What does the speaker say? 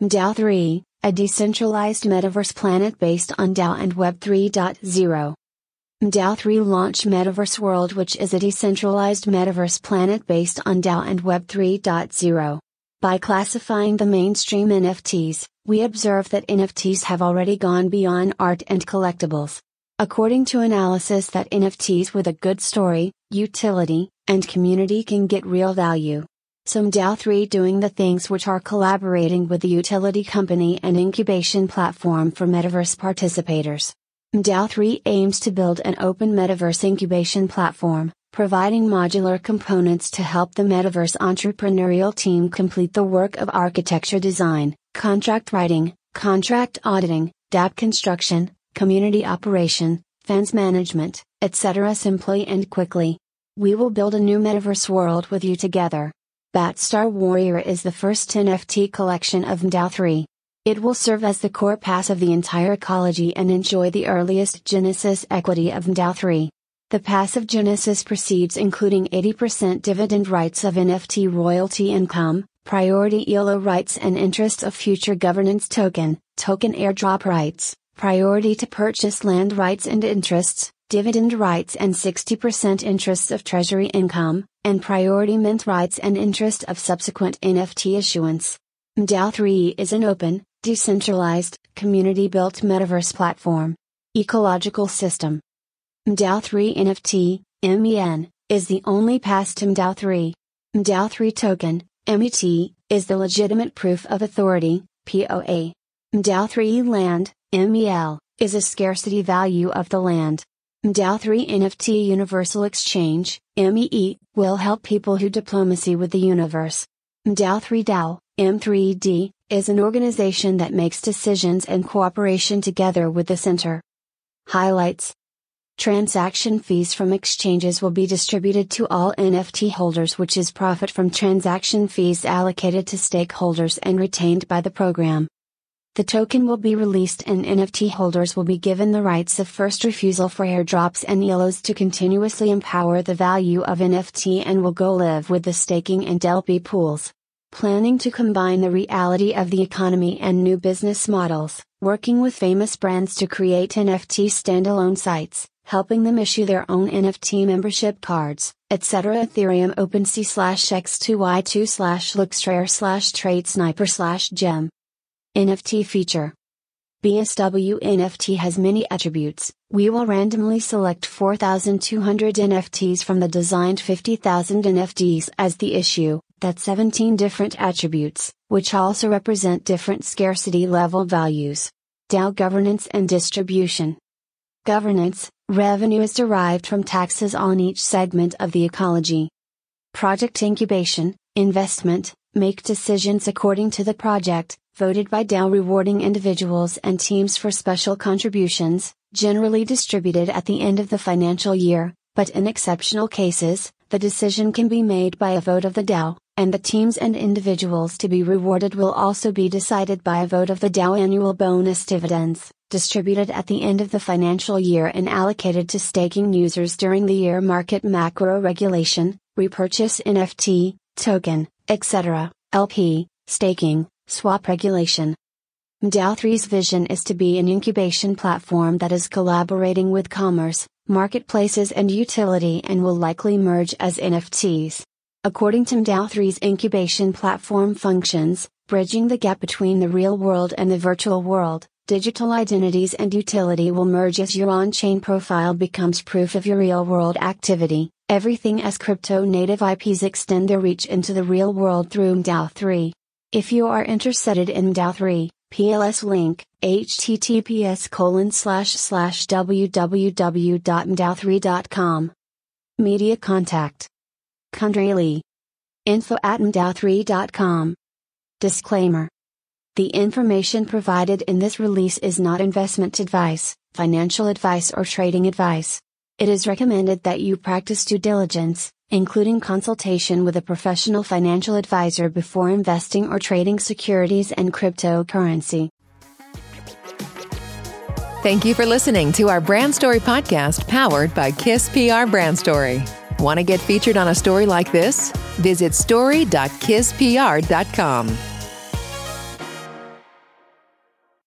DAO 3, a decentralized metaverse planet based on DAO and Web 3.0. DAO 3 launch Metaverse World, which is a decentralized metaverse planet based on DAO and Web 3.0. By classifying the mainstream NFTs, we observe that NFTs have already gone beyond art and collectibles. According to analysis that NFTs with a good story, utility, and community can get real value. Some DAO 3 doing the things which are collaborating with the utility company and incubation platform for metaverse participators. DAO 3 aims to build an open metaverse incubation platform, providing modular components to help the metaverse entrepreneurial team complete the work of architecture design, contract writing, contract auditing, dApp construction, community operation, fans management, etc. simply and quickly. We will build a new metaverse world with you together. Bat Star Warrior is the first NFT collection of MDAO 3. It will serve as the core pass of the entire ecology and enjoy the earliest Genesis equity of MDAO 3. The passive Genesis proceeds including 80% dividend rights of NFT royalty income, priority ILO rights and interests of future governance token, token airdrop rights, priority to purchase land rights and interests, dividend rights and 60% interests of treasury income, and priority mint rights and interest of subsequent NFT issuance. MDAO 3 is an open, decentralized, community built metaverse platform. Ecological system. MDAO 3 NFT, MEN, is the only pass to MDAO 3. MDAO 3 token, MET, is the legitimate proof of authority, POA. MDAO 3 land, MEL, is a scarcity value of the land. MDAO 3 NFT Universal Exchange, MEE, will help people who diplomacy with the universe. MDAO 3 DAO, M3D, is an organization that makes decisions and cooperation together with the center. Highlights Transaction fees from exchanges will be distributed to all NFT holders, which is profit from transaction fees allocated to stakeholders and retained by the program. The token will be released and NFT holders will be given the rights of first refusal for airdrops and YOLOs to continuously empower the value of NFT and will go live with the staking and LP pools. Planning to combine the reality of the economy and new business models, working with famous brands to create NFT standalone sites, helping them issue their own NFT membership cards, etc. Ethereum OpenSea slash X2Y2 slash LooksRare slash Trait Sniper slash Gem. NFT feature. BSW NFT has many attributes. We will randomly select 4,200 NFTs from the designed 50,000 NFTs as the issue, that's 17 different attributes, which also represent different scarcity level values. DAO governance and distribution. Governance revenue is derived from taxes on each segment of the ecology. Project incubation, investment, make decisions according to the project, voted by DAO rewarding individuals and teams for special contributions, generally distributed at the end of the financial year, but in exceptional cases, the decision can be made by a vote of the DAO, and the teams and individuals to be rewarded will also be decided by a vote of the DAO annual bonus dividends, distributed at the end of the financial year and allocated to staking users during the year market macro regulation, repurchase NFT, token, etc., LP, staking, swap regulation. DAO 3's vision is to be an incubation platform that is collaborating with commerce, marketplaces, and utility and will likely merge as NFTs. According to DAO 3's incubation platform functions, bridging the gap between the real world and the virtual world, digital identities and utility will merge as your on chain profile becomes proof of your real world activity, everything as crypto native IPs extend their reach into the real world through DAO 3. If you are interested in DAO 3, PLS link, https colon slash slash www.mdao3.com. Media contact. Kundrili. Info at mdao3.com. Disclaimer The information provided in this release is not investment advice, financial advice, or trading advice. It is recommended that you practice due diligence, including consultation with a professional financial advisor before investing or trading securities and cryptocurrency. Thank you for listening to our Brand Story podcast powered by Kiss PR Brand Story. Want to get featured on a story like this? Visit story.kisspr.com.